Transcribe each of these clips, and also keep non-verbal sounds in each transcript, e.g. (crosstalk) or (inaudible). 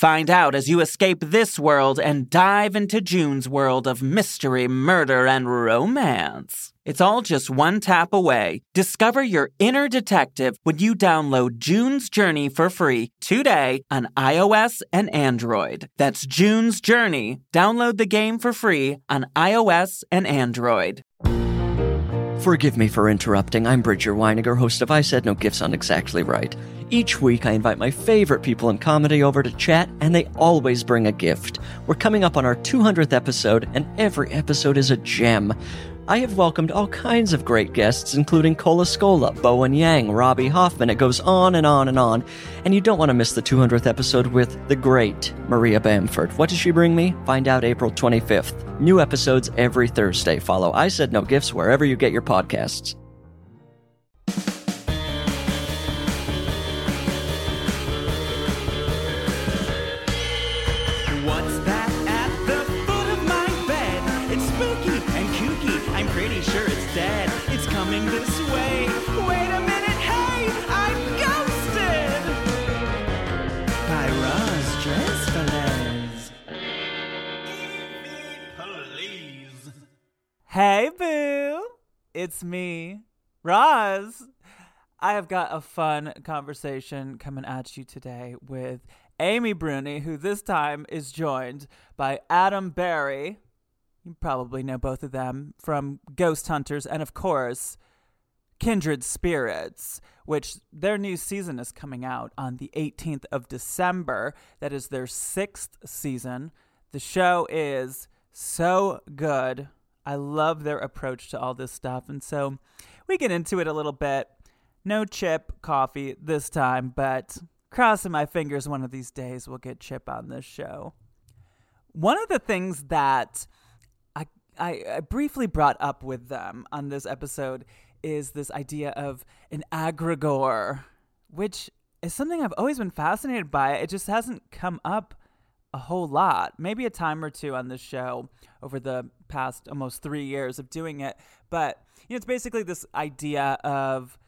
Find out as you escape this world and dive into June's world of mystery, murder, and romance. It's all just one tap away. Discover your inner detective when you download June's Journey for free today on iOS and Android. That's June's Journey. Download the game for free on iOS and Android. Forgive me for interrupting. I'm Bridger Winegar, host of I Said No Gifts on Exactly Right. Each week, I invite my favorite people in comedy over to chat, and they always bring a gift. We're coming up on our 200th episode, and every episode is a gem. I have welcomed all kinds of great guests, including Cole Escola, Bowen Yang, Robbie Hoffman. It goes on and on and on. And you don't want to miss the 200th episode with the great Maria Bamford. What does she bring me? Find out April 25th. New episodes every Thursday. Follow I Said No Gifts wherever you get your podcasts. Hey, boo! It's me, Roz. I have got a fun conversation coming at you today with Amy Bruni, who this time is joined by Adam Berry. You probably know both of them from Ghost Hunters and, of course, Kindred Spirits, which their new season is coming out on the 18th of December. That is their sixth season. The show is so good. I love their approach to all this stuff. And so we get into it a little bit. No chip coffee this time, but crossing my fingers one of these days we'll get chip on this show. One of the things that I, I, I briefly brought up with them on this episode is this idea of an egregore, which is something I've always been fascinated by. It just hasn't come up a whole lot, maybe a time or two on this show over the past almost three years of doing it. But you know, it's basically this idea of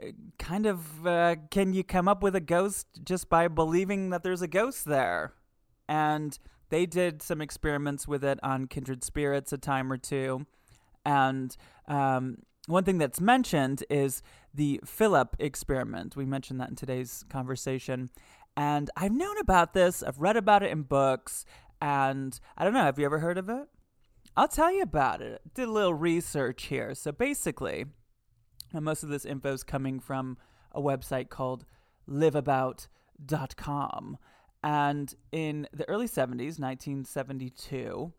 uh, kind of uh, can you come up with a ghost just by believing that there's a ghost there? And they did some experiments with it on Kindred Spirits a time or two. And um, one thing that's mentioned is the Philip experiment. We mentioned that in today's conversation. And I've known about this, I've read about it in books, and I don't know, have you ever heard of it? I'll tell you about it. Did a little research here. So basically, most of this info is coming from a website called liveabout.com. And in the early 70s, 1972,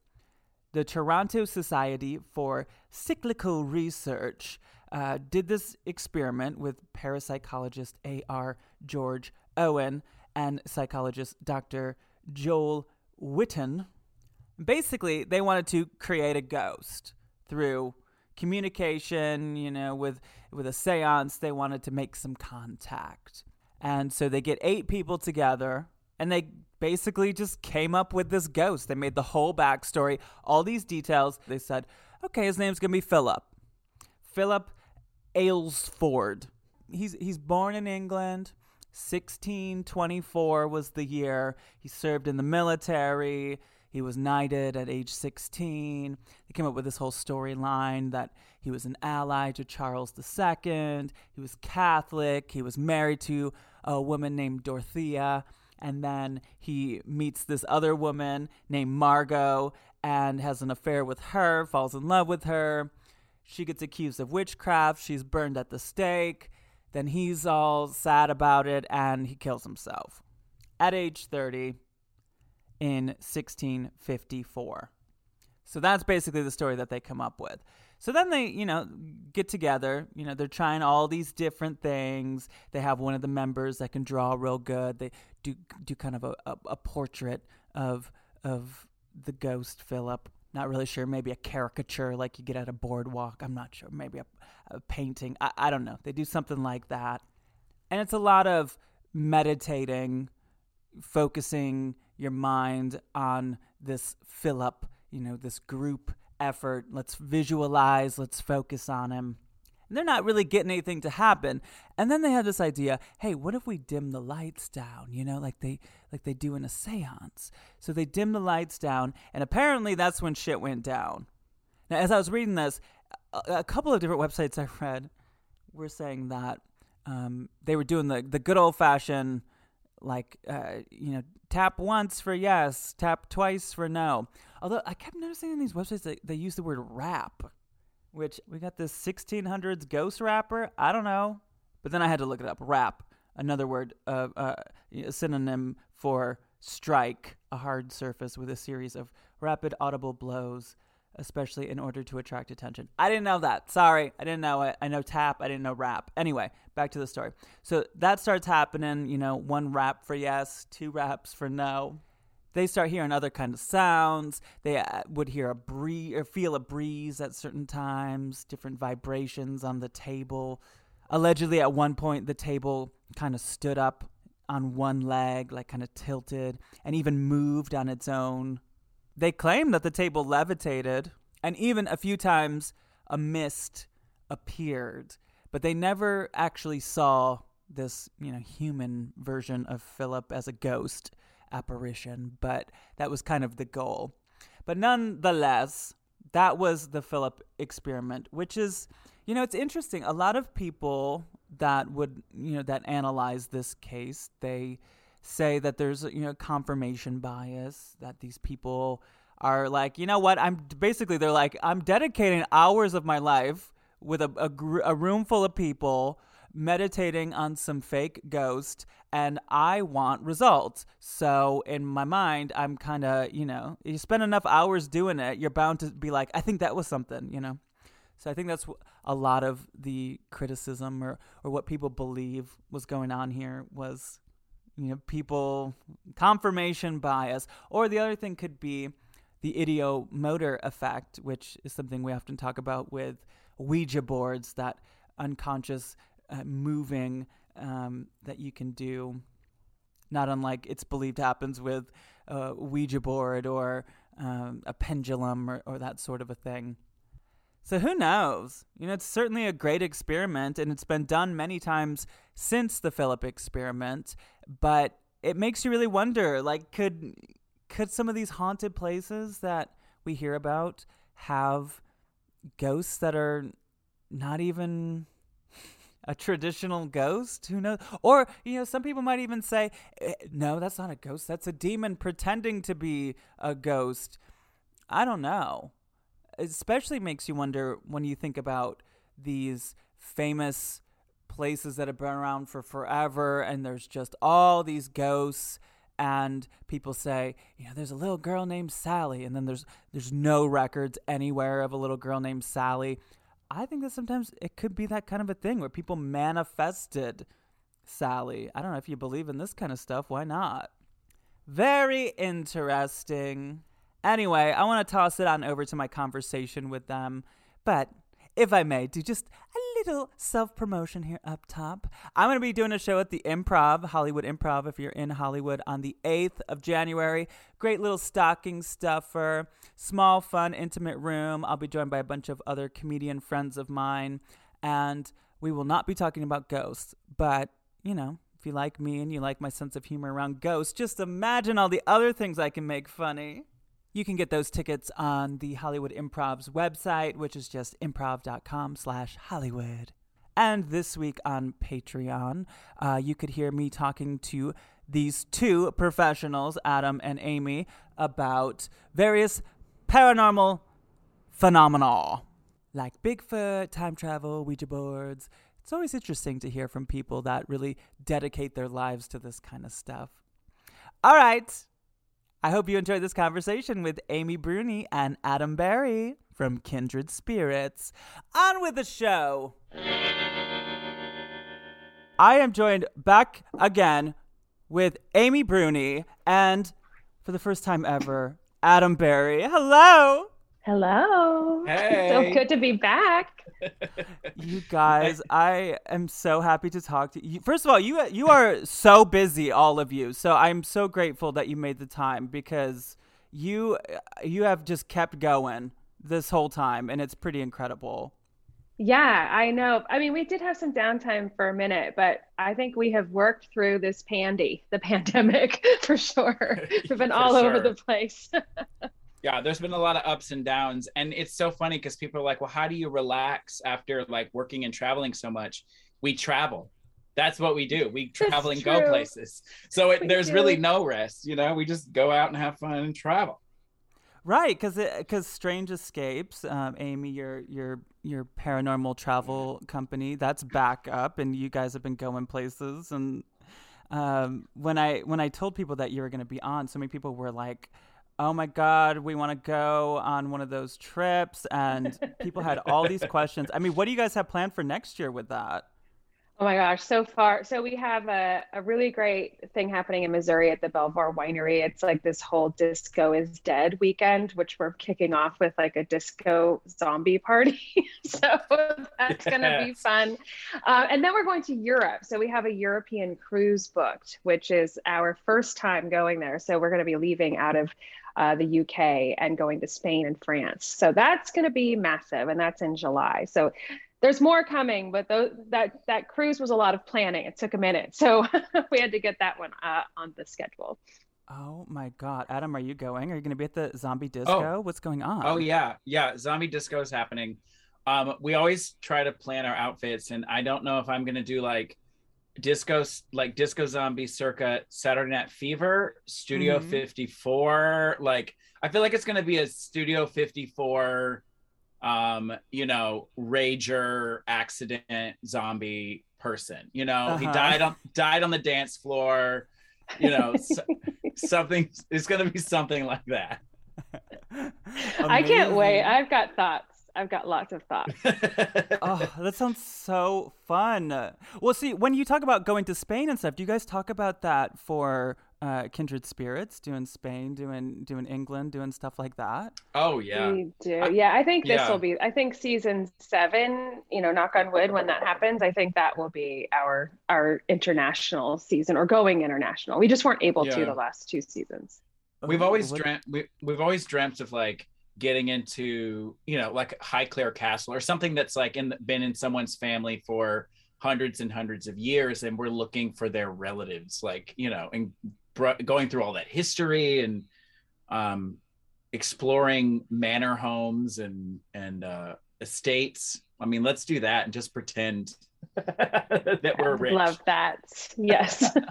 the Toronto Society for Psychical Research uh, did this experiment with parapsychologist A.R. George Owen and psychologist Dr. Joel Whitton. Basically, they wanted to create a ghost through communication, you know, with with a séance, they wanted to make some contact. And so they get eight people together and they basically just came up with this ghost. They made the whole backstory, all these details. They said, okay, his name's going to be Philip. Philip Aylesford. He's he's born in England. 1624 was the year. He served in the military. He was knighted at age 16. They came up with this whole storyline that he was an ally to Charles II. He was Catholic. He was married to a woman named Dorothea. And then he meets this other woman named Margot and has an affair with her, falls in love with her. She gets accused of witchcraft. She's burned at the stake. Then he's all sad about it and he kills himself at age 30 in 1654. So that's basically the story that they come up with. So then they, you know, get together. You know, they're trying all these different things. They have one of the members that can draw real good. They do do kind of a, a, a portrait of of the ghost Philip. Not really sure. Maybe a caricature like you get at a boardwalk. I'm not sure. Maybe a, a painting. I, I don't know. They do something like that. And it's a lot of meditating, focusing your mind on this Philip, you know, this group effort. Let's visualize, let's focus on him. And they're not really getting anything to happen. And then they had this idea, hey, what if we dim the lights down, you know, like they like they do in a séance. So they dim the lights down, and apparently that's when shit went down. Now, as I was reading this, a, a couple of different websites (laughs) I read were saying that um, they were doing the the good old fashioned like uh, you know tap once for yes tap twice for no although i kept noticing in these websites that they use the word rap which we got this 1600s ghost rapper i don't know but then i had to look it up rap another word uh, uh, a synonym for strike a hard surface with a series of rapid audible blows especially in order to attract attention. I didn't know that. Sorry, I didn't know it. I know tap, I didn't know rap. Anyway, back to the story. So that starts happening, you know, one rap for yes, two raps for no. They start hearing other kind of sounds. They uh, would hear a breeze or feel a breeze at certain times, different vibrations on the table. Allegedly, at one point, the table kind of stood up on one leg, like kind of tilted, and even moved on its own they claim that the table levitated, and even a few times a mist appeared, but they never actually saw this, you know, human version of Philip as a ghost apparition, but that was kind of the goal. But nonetheless, that was the Philip experiment, which is, you know, it's interesting. A lot of people that would, you know, that analyze this case, they say that there's you know confirmation bias that these people are like you know what i'm basically they're like i'm dedicating hours of my life with a, a, gr- a room full of people meditating on some fake ghost and i want results so in my mind i'm kind of you know you spend enough hours doing it you're bound to be like i think that was something you know so I think that's a lot of the criticism or, or what people believe was going on here was you know, people confirmation bias. Or the other thing could be the ideomotor effect, which is something we often talk about with Ouija boards, that unconscious uh, moving um, that you can do. Not unlike it's believed happens with a Ouija board or um, a pendulum or, or that sort of a thing. So who knows? You know, it's certainly a great experiment, and it's been done many times since the Philip experiment. But it makes you really wonder, like, could could some of these haunted places that we hear about have ghosts that are not even a traditional ghost? Who knows? Or you know some people might even say eh, no that's not a ghost. That's a demon pretending to be a ghost. I don't know. It especially makes you wonder when you think about these famous places that have been around for forever and there's just all these ghosts and people say you know there's a little girl named Sally and then there's there's no records anywhere of a little girl named Sally I think that sometimes it could be that kind of a thing where people manifested Sally. I don't know if you believe in this kind of stuff. Why not? Very interesting. Anyway, I want to toss it on over to my conversation with them. But if I may, do just a little self promotion here up top. I'm going to be doing a show at the Improv, Hollywood Improv, if you're in Hollywood, on the 8th of January. Great little stocking stuffer, small, fun, intimate room. I'll be joined by a bunch of other comedian friends of mine. And we will not be talking about ghosts, but, you know, if you like me and you like my sense of humor around ghosts, just imagine all the other things I can make funny. You can get those tickets on the Hollywood Improv's website, which is just improv.com slash Hollywood. And this week on Patreon, uh, you could hear me talking to these two professionals, Adam and Amy, about various paranormal phenomena like Bigfoot, time travel, Ouija boards. It's always interesting to hear from people that really dedicate their lives to this kind of stuff. All right. I hope you enjoyed this conversation with Amy Bruni and Adam Berry from Kindred Spirits. On with the show. I am joined back again with Amy Bruni and, for the first time ever, Adam Berry. Hello. Hello. (laughs) Hey. So good to be back. You (laughs) guys, I am so happy to talk to you. First of all, you you are so busy, all of you. So I'm so grateful that you made the time because you you have just kept going this whole time, and it's pretty incredible. Yeah, I know. I mean, we did have some downtime for a minute, but I think we have worked through this pandy, the (laughs) pandemic for sure. (laughs) We've been For all over the place. Yeah there's been a lot of ups and downs and it's so funny because people are like well how do you relax after like working and traveling so much? We travel. That's what we do. We travel and go places. So it, there's really no rest you know? We just go out and have fun and travel. Right, because because Strange Escapes, um, Amy, your your your paranormal travel company, that's back up, and you guys have been going places. And um, when I when I told people that you were going to be on, so many people were like, "Oh my God, we want to go on one of those trips," and people had all these (laughs) questions. I mean, what do you guys have planned for next year with that? Oh my gosh, so far. So we have a, a really great thing happening in Missouri at the Belvoir Winery. It's like this whole disco is dead weekend, which we're kicking off with like a disco zombie party. (laughs) so that's going to be fun. Uh, and then we're going to Europe. So we have a European cruise booked, which is our first time going there. So we're going to be leaving out of uh, the UK and going to Spain and France. So that's going to be massive, and that's in July. So there's more coming, but those, that that cruise was a lot of planning. It took a minute, so (laughs) we had to get that one uh, on the schedule. Oh my God, Adam, are you going? Are you going to be at the zombie disco? Oh. What's going on? oh yeah yeah zombie disco is happening um we always try to plan our outfits and i don't know if i'm gonna do like disco like disco zombie circa saturday night fever studio Mhm. 54 like i feel like it's gonna be a studio 54 um you know rager accident zombie person you know he Uh-huh. died on died on the dance floor you know (laughs) so, something it's gonna be something like that (laughs) I can't wait. I've got thoughts. I've got lots of thoughts. (laughs) oh, that sounds so fun. Well, see, when you talk about going to Spain and stuff, do you guys talk about that for uh, Kindred Spirits, doing Spain, doing doing England, doing stuff like that? oh yeah We do. Yeah, I think this yeah. will be. I think season seven. You know, knock on wood, when that happens, I think that will be our our international season or going international. We just weren't able to the last two seasons. we've always what- dreamt we, we've always dreamt of like getting into you know like highclere castle or something that's like in been in someone's family for hundreds and hundreds of years and we're looking for their relatives like you know and br- going through all that history and um exploring manor homes and and uh estates i mean let's do that and just pretend (laughs) that we're rich Love that. Yes. (laughs)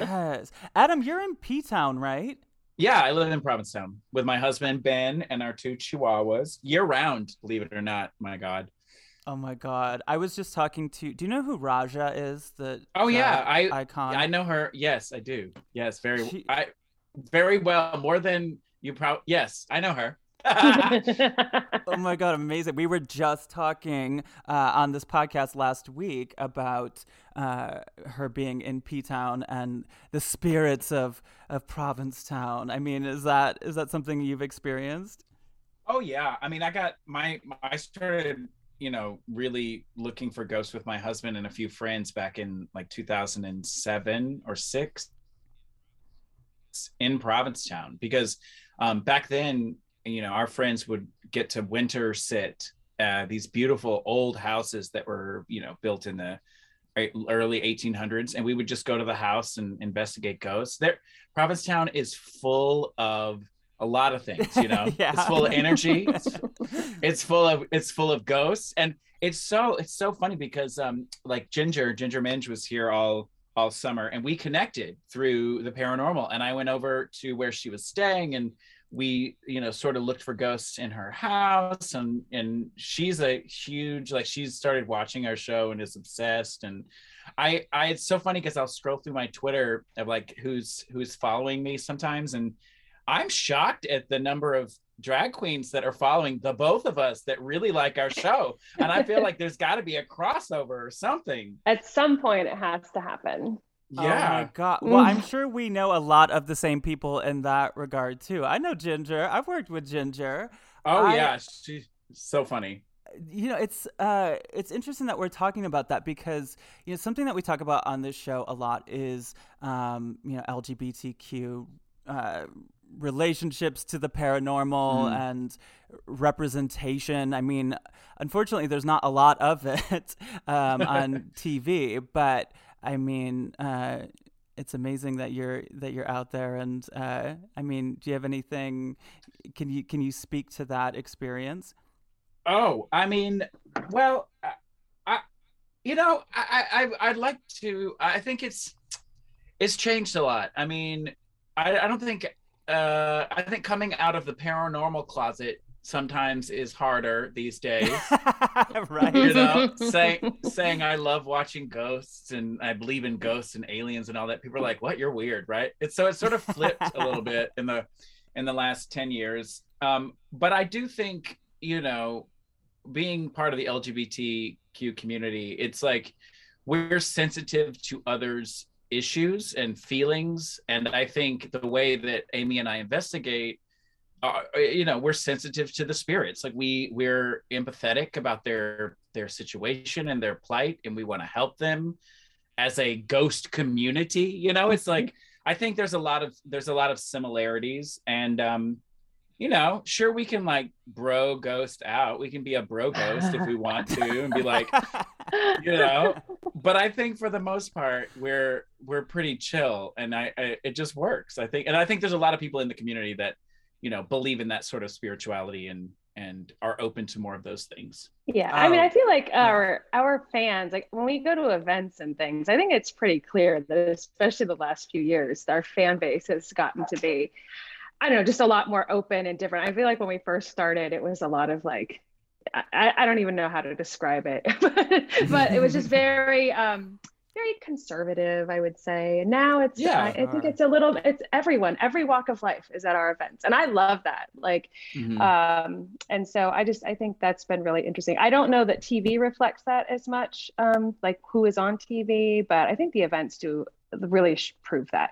Yes, Adam, you're in P Town, right? Yeah, I live in Provincetown with my husband Ben and our two chihuahuas year round, believe it or not. My God. Oh my God, I was just talking to. Do you know who Raja is? The Oh, yeah, I- icon. I know her. Yes, I do. Yes, very She- I very well, more than you probably yes, I know her. (laughs) Oh my god, amazing! We were just talking uh, on this podcast last week about uh, her being in P Town and the spirits of of Provincetown. I mean, is that is that something you've experienced? oh yeah. I mean, I got my I started, you know, really looking for ghosts with my husband and a few friends back in like 2007 or 6 in Provincetown because um, back then, you know, our friends would get to winter sit uh, these beautiful old houses that were you know built in the early 1800s and we would just go to the house and investigate ghosts. There provincetown is full of a lot of things you know? (laughs) Yeah. it's full of energy. (laughs) It's, (laughs) it's full of it's full of ghosts and it's so it's so funny because um like ginger Ginger Minj was here all all summer and we connected through the paranormal and i went over to where she was staying and we you know sort of looked for ghosts in her house and and she's a huge like she's started watching our show and is obsessed and i i it's so funny because i'll scroll through my twitter of like who's who's following me sometimes and i'm shocked at the number of drag queens that are following the both of us that really like our show and i feel (laughs) like there's got to be a crossover or something At some point, it has to happen. Oh yeah my god. Well, I'm sure we know a lot of the same people in that regard too. I know Ginger. I've worked with Ginger. oh I- yeah she's so funny you know it's uh it's interesting that we're talking about that because you know something that we talk about on this show a lot is um you know lgbtq uh relationships to the paranormal Mm. and representation i mean unfortunately there's not a lot of (laughs) it um on tv but i mean uh it's amazing that you're that you're out there and uh i mean do you have anything can you can you speak to that experience Oh, I mean, well, I, I you know, I, I, I'd like to. I think it's, it's changed a lot. I mean, I, I don't think, uh, I think coming out of the paranormal closet sometimes is harder these days. (laughs) right. you know, (laughs) saying saying I love watching ghosts and I believe in ghosts and aliens and all that. People are like, "What? You're weird, right?" It's so it's sort of flipped a little bit in the in the last ten years. Um, but I do think you know, being part of the LGBTQ community, it's like we're sensitive to others' issues and feelings, and I think the way that Amy and I investigate uh, you know we're sensitive to the spirits. Like we we're empathetic about their their situation and their plight and we want to help them as a ghost community you know? It's like i think there's a lot of there's a lot of similarities and um you know sure we can like bro ghost out. We can be a bro ghost if we want to and be like (laughs) you know? But i think for the most part we're we're pretty chill and I, I it just works i think and i think there's a lot of people in the community that you know believe in that sort of spirituality and and are open to more of those things Yeah, I mean, I feel like our our fans, like when we go to events and things, I think it's pretty clear that especially the last few years, our fan base has gotten to be, I don't know, just a lot more open and different. I feel like when we first started, it was a lot of like, I, I don't even know how to describe it, (laughs) but it was just (laughs) very um very conservative, I would say. And now it's Yeah. I, I think it's a little it's everyone, every walk of life is at our events. And I love that. Like Mm-hmm. um, and so I just I think that's been really interesting. I don't know that TV reflects that as much, um, like who is on TV, but I think the events do really sh- prove that.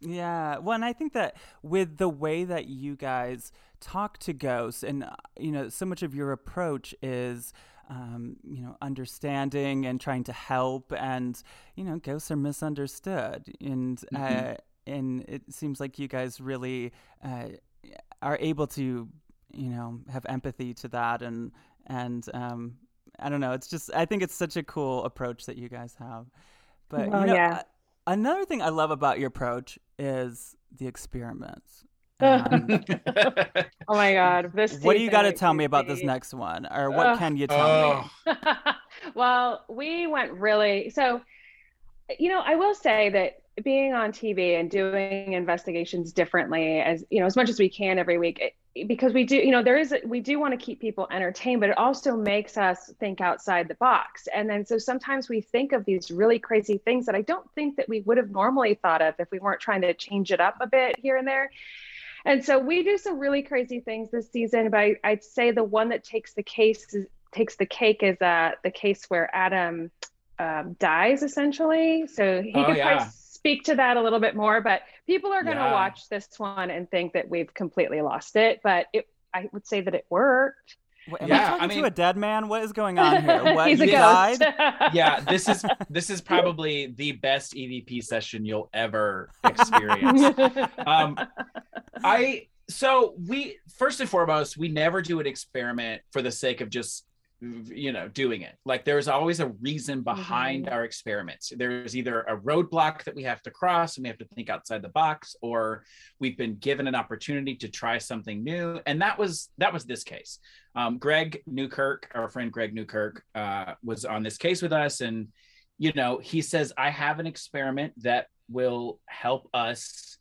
Yeah, well, and I think that with the way that you guys talk to ghosts, and uh, you know, so much of your approach is, um, you know, understanding and trying to help, and you know, ghosts are misunderstood, and uh, and it seems like you guys really uh, are able to, you know, have empathy to that, and and um, I don't know, it's just I think it's such a cool approach that you guys have, but Well, you know, yeah. Another thing I love about your approach is the experiments. Ugh. Um, Oh my God! This what do you got to tell me about this next one, or what Ugh. can you tell me? oh (laughs) well, we went really so. You know, I will say that being on TV and doing investigations differently, as you know, as much as we can every week, it- because we do, you know, there is we do want to keep people entertained, but it also makes us think outside the box. And then so sometimes we think of these really crazy things that I don't think that we would have normally thought of if we weren't trying to change it up a bit here and there. And so we do some really crazy things this season, but I, I'd say the one that takes the case is, takes the cake is uh, the case where Adam um, dies essentially. So he Oh, could yeah. probably speak to that a little bit more, but people are going to Yeah. watch this one and think that we've completely lost it. But it, I would say that it worked. What, am Yeah, I I mean- to a dead man? What is going on here? (laughs) What, He's a he ghost. died? (laughs) yeah this is this is probably the best evp session you'll ever experience (laughs) um i so we first and foremost we never do an experiment for the sake of just you know doing it. Like there's always a reason behind Mhm. our experiments. There's either a roadblock that we have to cross and we have to think outside the box or we've been given an opportunity to try something new. And that was that was this case. Um, greg newkirk our friend greg newkirk uh, was on this case with us. And you know he says i have an experiment that will help us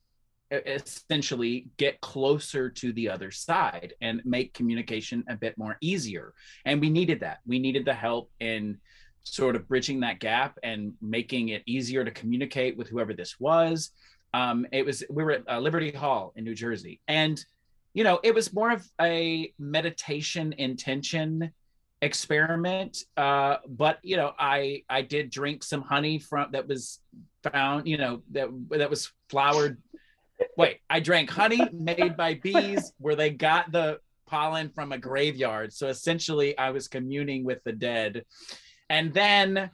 essentially get closer to the other side and make communication a bit more easier. And we needed that. We needed the help in sort of bridging that gap and making it easier to communicate with whoever this was. Um, it was we were at uh, liberty hall in new jersey. And you know it was more of a meditation intention experiment. Uh but you know i i did drink some honey from that was found you know that that was flowered wait i drank honey made by bees where they got the pollen from a graveyard so essentially i was communing with the dead and then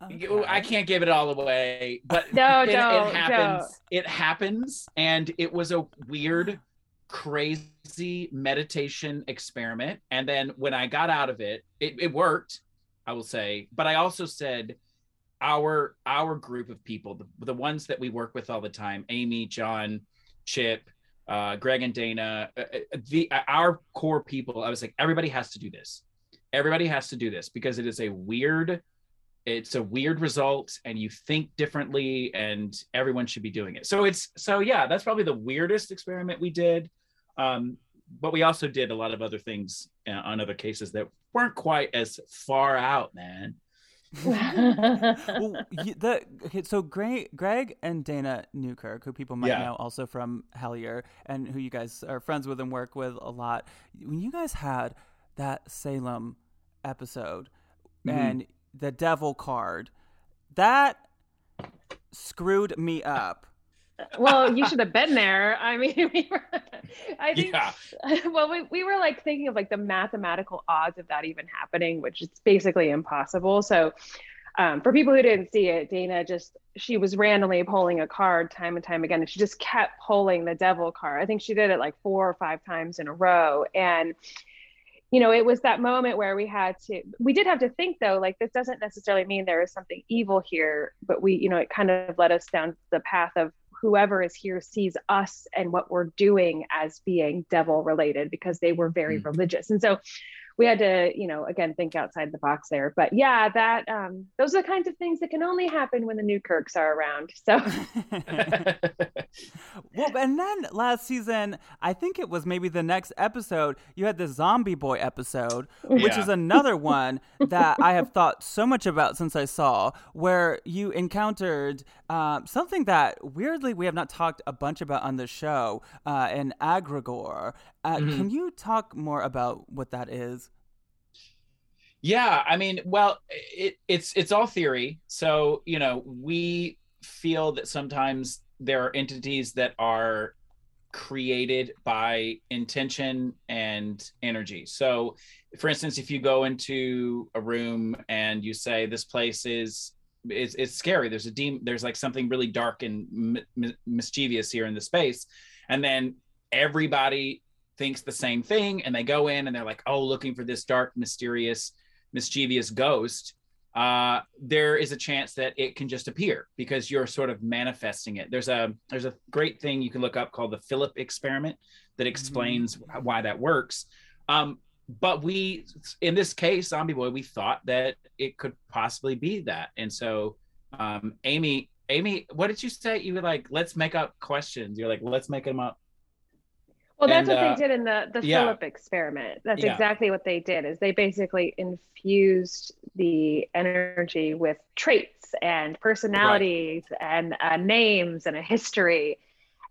I can't give it all away, but No, (laughs) it, don't, it happens. It happens, and it was a weird, crazy meditation experiment. And then when I got out of it, it, it worked, I will say. But I also said, our our group of people, the, the ones that we work with all the time, Amy, John, Chip, uh, Greg, and Dana, uh, uh, the uh, our core people. I was like, everybody has to do this. Everybody has to do this because it is a weird it's a weird result and you think differently and everyone should be doing it so it's so yeah that's probably the weirdest experiment we did um, but we also did a lot of other things uh, on other cases that weren't quite as far out man (laughs) well, you, the okay, so Greg, Greg and Dana Newkirk, who people might Yeah. know also from Hellier, and who you guys are friends with and work with a lot. When you guys had that Salem episode Mhm. and the devil card, that screwed me up. Well, you (laughs) should have been there. I mean, (laughs) we were, I think, yeah (laughs) well, we, we were like thinking of like the mathematical odds of that even happening, which is basically impossible. So, um, for people who didn't see it, Dana just, she was randomly pulling a card time and time again, and she just kept pulling the devil card. I think she did it like four or five times in a row. And, you know, it was that moment where we had to, we did have to think though, like this doesn't necessarily mean there is something evil here, but we, you know, it kind of led us down the path of whoever is here sees us and what we're doing as being devil related because they were very Mm. religious. And so we had to, you know, again, think outside the box there. But yeah, that, um, those are the kinds of things that can only happen when the Newkirks are around. So, (laughs) (laughs) well, and then last season, I think it was maybe the next episode, you had the Zombie Boy episode, which Yeah. is another one that I have thought so much about since I saw, where you encountered uh, something that weirdly we have not talked a bunch about on the show, uh, an egregore. Uh, Mhm. Can you talk more about what that is? Yeah, I mean, well, it, it's it's all theory. So you know, we feel that sometimes there are entities that are created by intention and energy. So, for instance, if you go into a room and you say this place is it's, it's scary, there's a demon, there's like something really dark and mi- mi- mischievous here in the space, and then everybody thinks the same thing, and they go in and they're like, oh, looking for this dark, mysterious mischievous ghost, uh, there is a chance that it can just appear because you're sort of manifesting it. There's a there's a great thing you can look up called the Philip experiment that explains why that works. Um, but we, in this case, Zombie Boy, we thought that it could possibly be that, and so um, Amy, Amy, what did you say? You were like, let's make up questions. You're like, let's make them up. Well, that's And, what uh, they did in the the yeah. Philip experiment. That's Yeah. exactly what they did. Is they basically infused the energy with traits and personalities and uh, names and a history.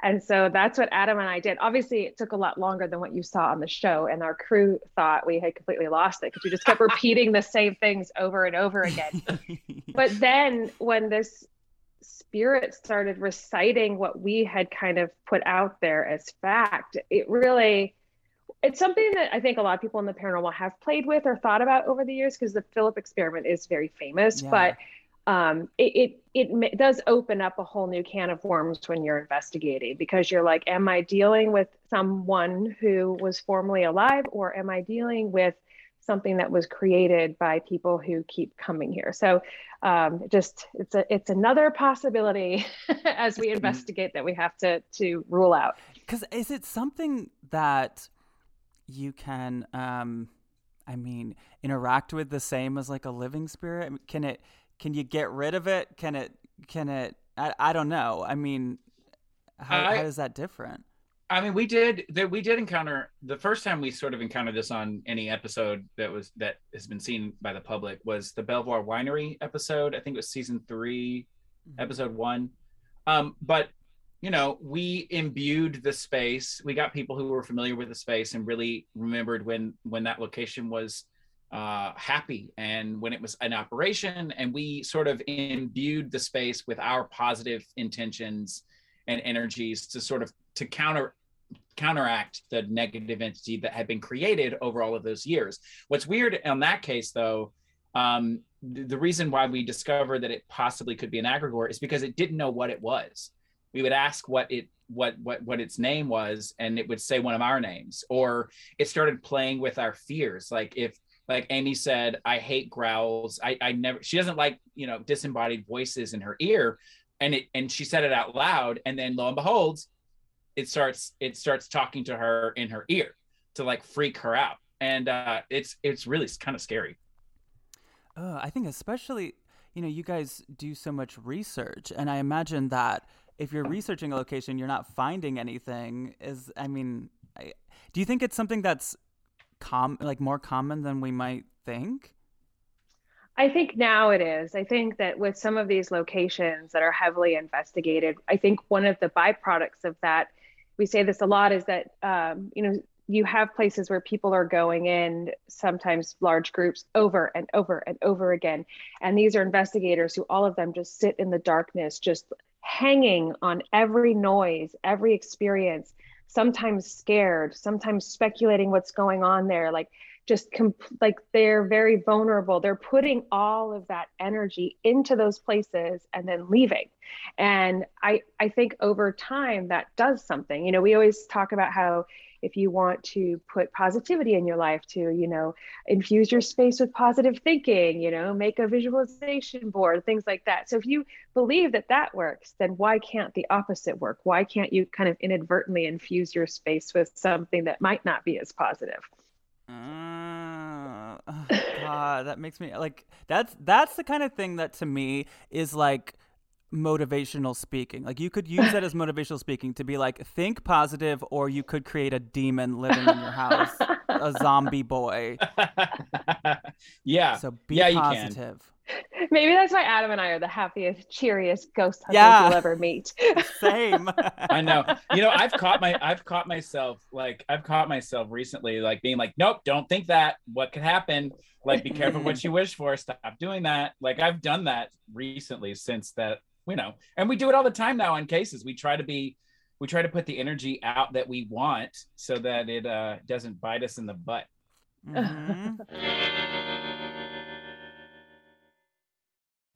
And so that's what Adam and I did. Obviously, it took a lot longer than what you saw on the show, and our crew thought we had completely lost it because we just kept repeating the same things over and over again. (laughs) but then when this spirit started reciting what we had kind of put out there as fact it really it's something that i think a lot of people in the paranormal have played with or thought about over the years because the philip experiment is very famous Yeah. but um, it, it it does open up a whole new can of worms when you're investigating because you're like, am I dealing with someone who was formerly alive, or am I dealing with something that was created by people who keep coming here? So, um, just it's a it's another possibility (laughs) as we investigate that we have to to rule out. Because is it something that you can, um, I mean, interact with the same as like a living spirit? Can it? Can you get rid of it? Can it? Can it? I, I don't know. I mean, how, I- how is that different? I mean, we did that. We did encounter the first time we sort of encountered this on any episode that was that has been seen by the public was the Belvoir Winery episode. I think it was season 3 episode one. Um, but you know, we imbued the space. We got people who were familiar with the space and really remembered when when that location was uh, happy and when it was an operation, and we sort of imbued the space with our positive intentions and energies to sort of to counter counteract the negative entity that had been created over all of those years. What's weird on that case, though, um, th- the reason why we discovered that it possibly could be an egregore is because it didn't know what it was. We would ask what it what what what its name was, and it would say one of our names, or it started playing with our fears. Like if like Amy said, I hate growls. I I never. She doesn't like you know disembodied voices in her ear, and it and she said it out loud, and then lo and behold, it starts it starts talking to her in her ear to like freak her out and uh it's it's really kind of scary Uh, I think especially, you know, you guys do so much research, and I imagine that if you're researching a location, you're not finding anything. Is I mean, I, do you think it's something that's com like more common than we might think? I think now it is. I think that with some of these locations that are heavily investigated, I think one of the byproducts of that, we say this a lot, is that um, you know you have places where people are going in, sometimes large groups, over and over and over again, and these are investigators who all of them just sit in the darkness, just hanging on every noise, every experience, sometimes scared, sometimes speculating what's going on there, like just comp- like they're very vulnerable. They're putting all of that energy into those places and then leaving. And i i think over time that does something. You know we always talk about how if you want to put positivity in your life to you know infuse your space with positive thinking you know make a visualization board things like that. So if you believe that that works then why can't the opposite work? Why can't you kind of inadvertently infuse your space with something that might not be as positive? (laughs) Uh, oh, God, that makes me like that's that's the kind of thing that to me is like motivational speaking. Like you could use that as motivational speaking to be like think positive, or you could create a demon living in your house, a (laughs) zombie boy. (laughs) yeah So be Yeah, positive. (laughs) maybe that's why adam and i are the happiest cheeriest ghost hunters Yeah. you'll ever meet. (laughs) Same. (laughs) i know. You know i've caught my i've caught myself like i've caught myself recently like being like nope don't think that. What could happen? Like be careful what you wish for. Stop doing that. Like i've done that recently since that you know and we do it all the time now on cases. We try to be we try to put the energy out that we want so that it uh doesn't bite us in the butt. Mhm.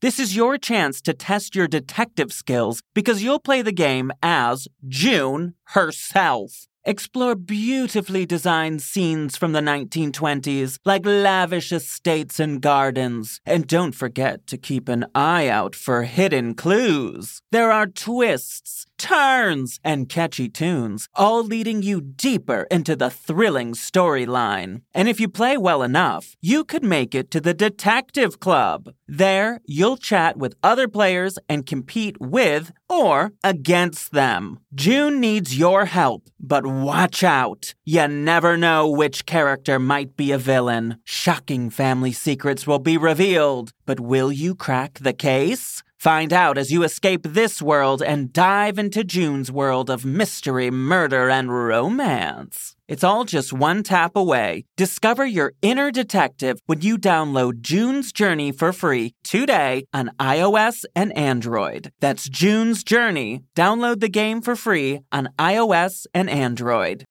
This is your chance to test your detective skills because you'll play the game as June herself. Explore beautifully designed scenes from the 1920s, like lavish estates and gardens. And don't forget to keep an eye out for hidden clues. There are twists, turns, and catchy tunes, all leading you deeper into the thrilling storyline. And if you play well enough, you could make it to the Detective Club. There, you'll chat with other players and compete with or against them. June needs your help, but watch out. You never know which character might be a villain. Shocking family secrets will be revealed, but will you crack the case? Find out as you escape this world and dive into June's world of mystery, murder, and romance. It's all just one tap away. Discover your inner detective when you download June's Journey for free today on iOS and Android. That's June's Journey. Download the game for free on iOS and Android.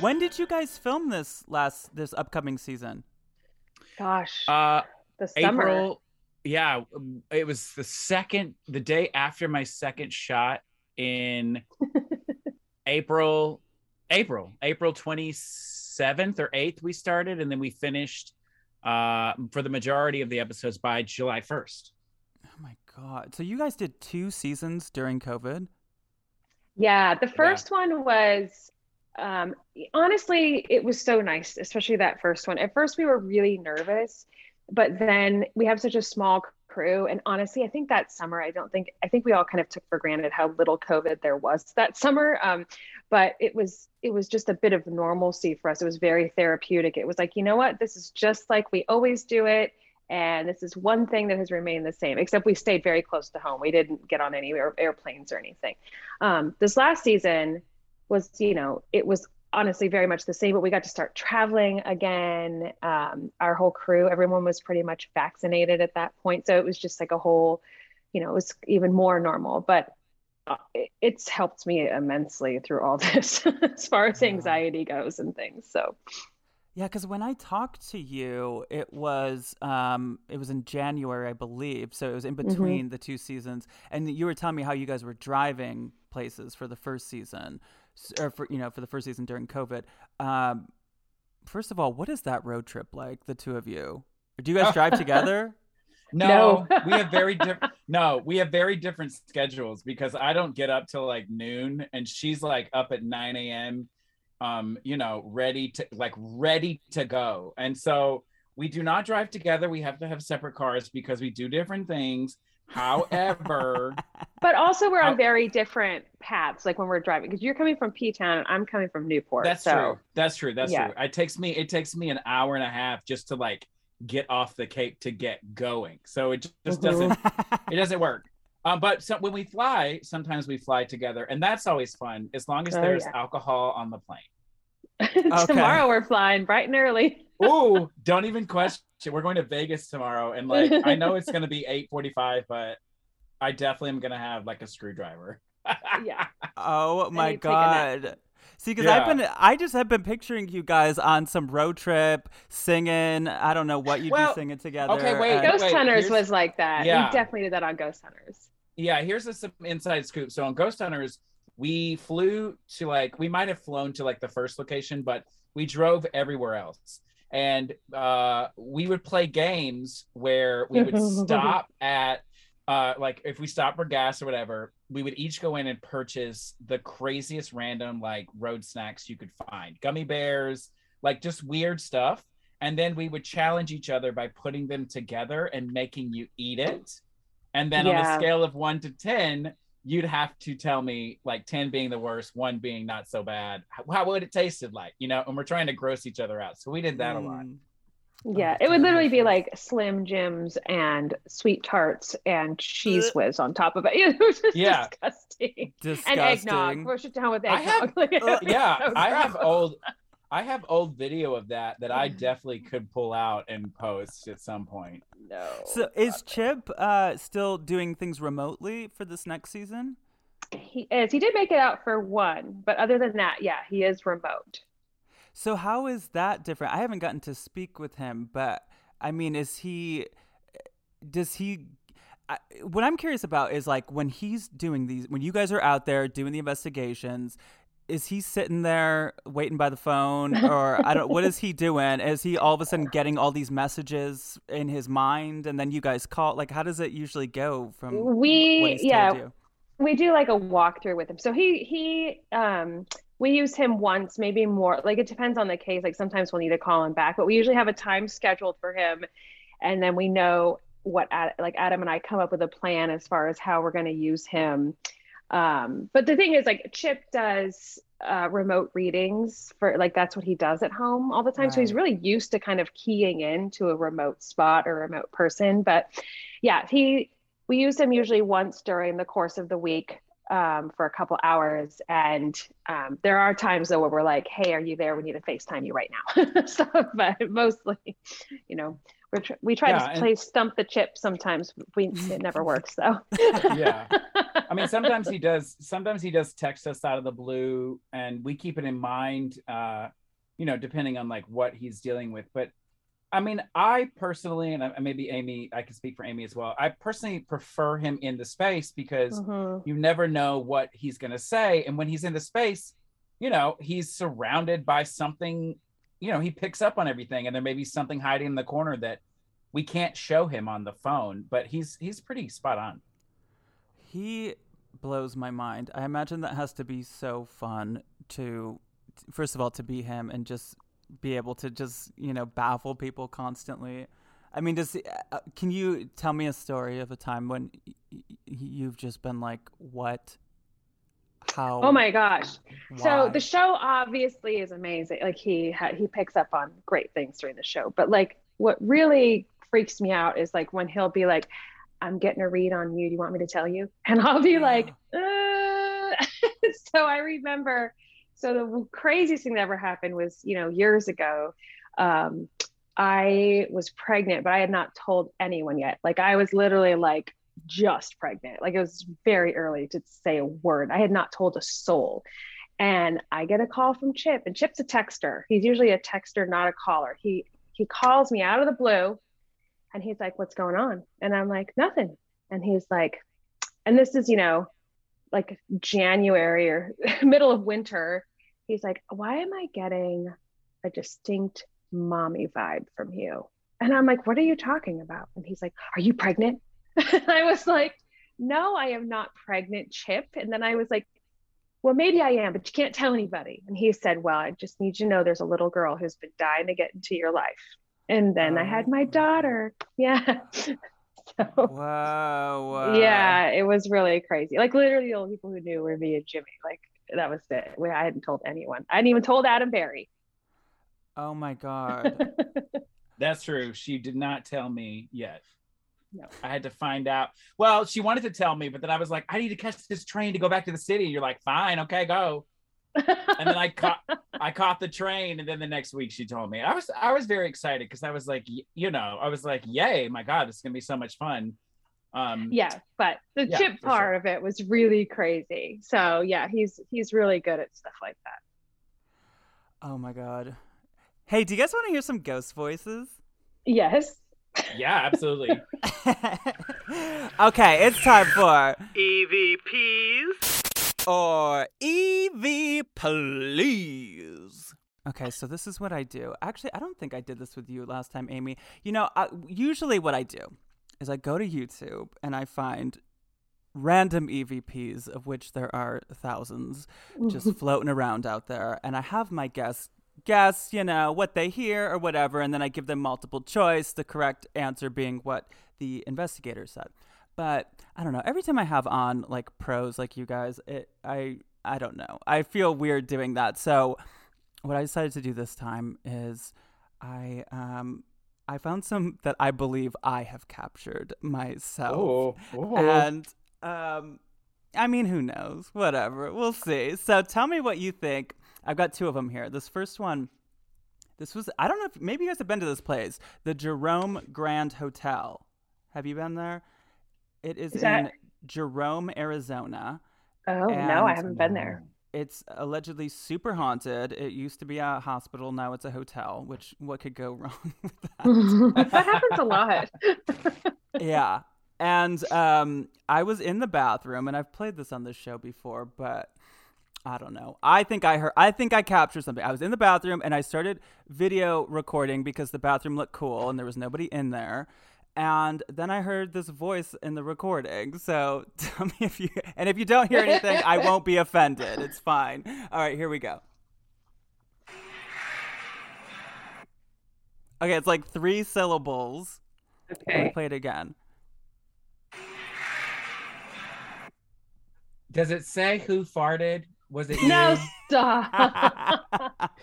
When did you guys film this last this upcoming season? Gosh, Uh, the summer. April. Yeah, um, it was the second, the day after my second shot in (laughs) April, April, April 27th or 8th, we started, and then we finished uh, for the majority of the episodes by July 1st. Oh my god! So you guys did two seasons during COVID. Yeah, the first one was um honestly it was so nice, especially that first one. At first we were really nervous, but then we have such a small crew and honestly, I think that summer I don't think I think we all kind of took for granted how little COVID there was that summer. Um but it was it was just a bit of normalcy for us. It was very therapeutic. It was like, you know what? This is just like we always do it. And this is one thing that has remained the same, except we stayed very close to home. We didn't get on any air- airplanes or anything. Um, this last season was, you know, it was honestly very much the same, but we got to start traveling again. Um, our whole crew, everyone was pretty much vaccinated at that point. So it was just like a whole, you know, it was even more normal. But uh, it's helped me immensely through all (laughs) this as far as anxiety goes and things. So Yeah, because when I talked to you, it was um, it was in January, I believe. So it was in between the two seasons, and you were telling me how you guys were driving places for the first season, or for you know for the first season during COVID. Um, first of all, what is that road trip like? The two of you, do you guys (laughs) drive together? No, No. we have very different. No, we have very different schedules because I don't get up till like noon, and she's like up at nine a.m. Um, you know, ready to like ready to go, and so we do not drive together. We have to have separate cars because we do different things. However, (laughs) But also, we're on very different paths, like when we're driving, because you're coming from P Town and I'm coming from Newport. that's so true. That's true. That's Yeah. true. It takes me. It takes me an hour and a half just to like get off the Cape to get going. So it just Mhm. doesn't. (laughs) it doesn't work. Um, but so, when we fly, sometimes we fly together, and that's always fun as long as Oh, there's yeah. alcohol on the plane. (laughs) tomorrow we're flying bright and early. Ooh, don't even question. We're going to Vegas tomorrow, and (laughs) like I know it's going to be eight forty-five, but I definitely am going to have like a screwdriver. yeah. (laughs) Oh my need to take a nap. god. See, because I've been, I just have been picturing you guys on some road trip singing. I don't know what you'd Well, be singing together. okay, wait, and- Ghost wait, Hunters was like that. Yeah. We definitely did that on Ghost Hunters. yeah, here's a, some inside scoop. So on Ghost Hunters, we flew to like we might have flown to like the first location, but we drove everywhere else. And uh, we would play games where we would (laughs) stop at uh, like if we stopped for gas or whatever, we would each go in and purchase the craziest random like road snacks you could find, gummy bears, like just weird stuff. And then we would challenge each other by putting them together and making you eat it. And then on a scale of one to 10, you'd have to tell me, like 10 being the worst, one being not so bad, how, how would it tasted like, you know? And we're trying to gross each other out. So we did that a lot. Mm. Yeah, it would literally be like Slim Jims and sweet tarts and Cheez Whiz on top of it. (laughs) It was just Yeah. disgusting. Disgusting. And eggnog. We're just down with I have- eggnog. Like, (laughs) uh, yeah so (laughs) i have old i have old video of that that i definitely could pull out and post at some point No. So is Chip uh, still doing things remotely for this next season? He is. He did make it out for one, but other than that, yeah, he is remote. So how is that different? I haven't gotten to speak with him, but I mean, is he? Does he? I, what I'm curious about is like when he's doing these, when you guys are out there doing the investigations. Is he sitting there waiting by the phone, (laughs) or I don't? What is he doing? Is he all of a sudden getting all these messages in his mind, and then you guys call? Like, how does it usually go from We yeah, we do like a walkthrough with him. So he he um we use him once, maybe more. Like it depends on the case. Like sometimes we'll need to call him back, but we usually have a time scheduled for him. and then we know what like Adam and I come up with a plan as far as how we're going to use him. Um, but the thing is, like Chip does uh, remote readings for like that's what he does at home all the time. Right. So he's really used to kind of keying in to a remote spot or remote person. But yeah, he we use him usually once during the course of the week um, for a couple hours. And um, there are times though where we're like, "Hey, are you there? We need to Facetime you right now." (laughs) so, but mostly, you know, we're tr- we try yeah, to and- play stump the chip sometimes. We it never works though. (laughs) yeah, I mean sometimes he (laughs) does. Sometimes he does text us out of the blue, and we keep it in mind. Uh, you know, depending on like what he's dealing with. But I mean, I personally, and maybe Amy, I can speak for Amy as well. I personally prefer him in the space because mm-hmm. you never know what he's going to say. And when he's in the space, you know, he's surrounded by something you know he picks up on everything and there may be something hiding in the corner that we can't show him on the phone but he's he's pretty spot on. He blows my mind. I imagine that has to be so fun to first of all to be him and just be able to just you know baffle people constantly. I mean does uh, can you tell me a story of a time when you've just been like what how oh my gosh why? so the show obviously is amazing like he ha- he picks up on great things during the show but like what really freaks me out is like when he'll be like i'm getting a read on you do you want me to tell you (laughs) and i'll be yeah. like uh. (laughs) so i remember so the craziest thing that ever happened was you know years ago um, i was pregnant but i had not told anyone yet like i was literally like just pregnant. Like it was very early to say a word. I had not told a soul. And I get a call from Chip, and Chip's a texter. He's usually a texter, not a caller. He he calls me out of the blue and he's like, What's going on? And I'm like, Nothing. And he's like, and this is, you know, like January or (laughs) middle of winter. He's like, Why am I getting a distinct mommy vibe from you? And I'm like, What are you talking about? And he's like, Are you pregnant? (laughs) I was like, no, I am not pregnant, Chip. And then I was like, well, maybe I am, but you can't tell anybody. And he said, well, I just need you to know there's a little girl who's been dying to get into your life. And then I had my oh. daughter. Yeah. (laughs) so, wow, Yeah, it was really crazy. Like literally the only people who knew were me and Jimmy. Like that was it. I hadn't told anyone. I hadn't even told Adam Berry. Oh my (laughs) God. That's true. She did not tell me yet. No. I had to find out. Well, she wanted to tell me, but then I was like, I need to catch this train to go back to the city. And you're like, fine, okay, go. and then I (laughs) caught I caught the train, and then the next week she told me. I was I was very excited because I was like, you know, I was like, yay, my God, this is gonna be so much fun. Um, yeah, but the yeah, chip part sure. of it was really crazy. So yeah, he's he's really good at stuff like that. Oh my God. Hey, do you guys want to hear some ghost voices? Yes. Yeah, absolutely. (laughs) okay, it's time for EVPs or EV Please. Okay, so this is what I do. Actually, I don't think I did this with you last time, Amy. You know, I, usually what I do is I go to YouTube and I find random EVPs, of which there are thousands, just (laughs) floating around out there, and I have my guests guess, you know, what they hear or whatever, and then I give them multiple choice, the correct answer being what the investigator said. But I don't know. Every time I have on like pros like you guys, it I I don't know. I feel weird doing that. So what I decided to do this time is I um I found some that I believe I have captured myself. Oh, oh. And um I mean, who knows? Whatever. We'll see. So tell me what you think I've got two of them here. This first one, this was I don't know if maybe you guys have been to this place, the Jerome Grand Hotel. Have you been there? It is, is in. Jerome, Arizona. Oh no, I haven't been there. It's allegedly super haunted. It used to be a hospital, now it's a hotel. Which what could go (laughs) wrong with that? (laughs) that happens a lot. (laughs) yeah, and um, I was in the bathroom, and I've played this on this show before, but I don't know. I think I heard. I think I captured something. I was in the bathroom and I started video recording because the bathroom looked cool and there was nobody in there. And then I heard this voice in the recording. So (laughs) tell me if you. And if you don't hear anything, I (laughs) won't be offended. It's fine. All right, here we go. Okay, it's like three syllables. Let me Okay. play it again. Does it say who farted? Was it you? No, stop. (laughs)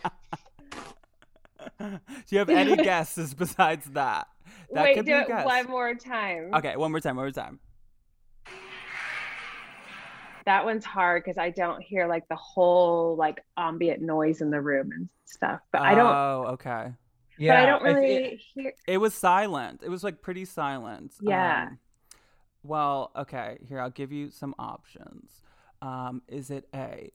do you have any (laughs) guesses besides that? That Wait, could do be it one more time. Okay, one more time. One more time. That one's hard because I don't hear like the whole like ambient noise in the room and stuff. But I don't. Oh, okay. Yeah, but I don't really it- hear. It was silent. It was like pretty silent. Yeah. Um, well, okay. Here, I'll give you some options. Um, is it A?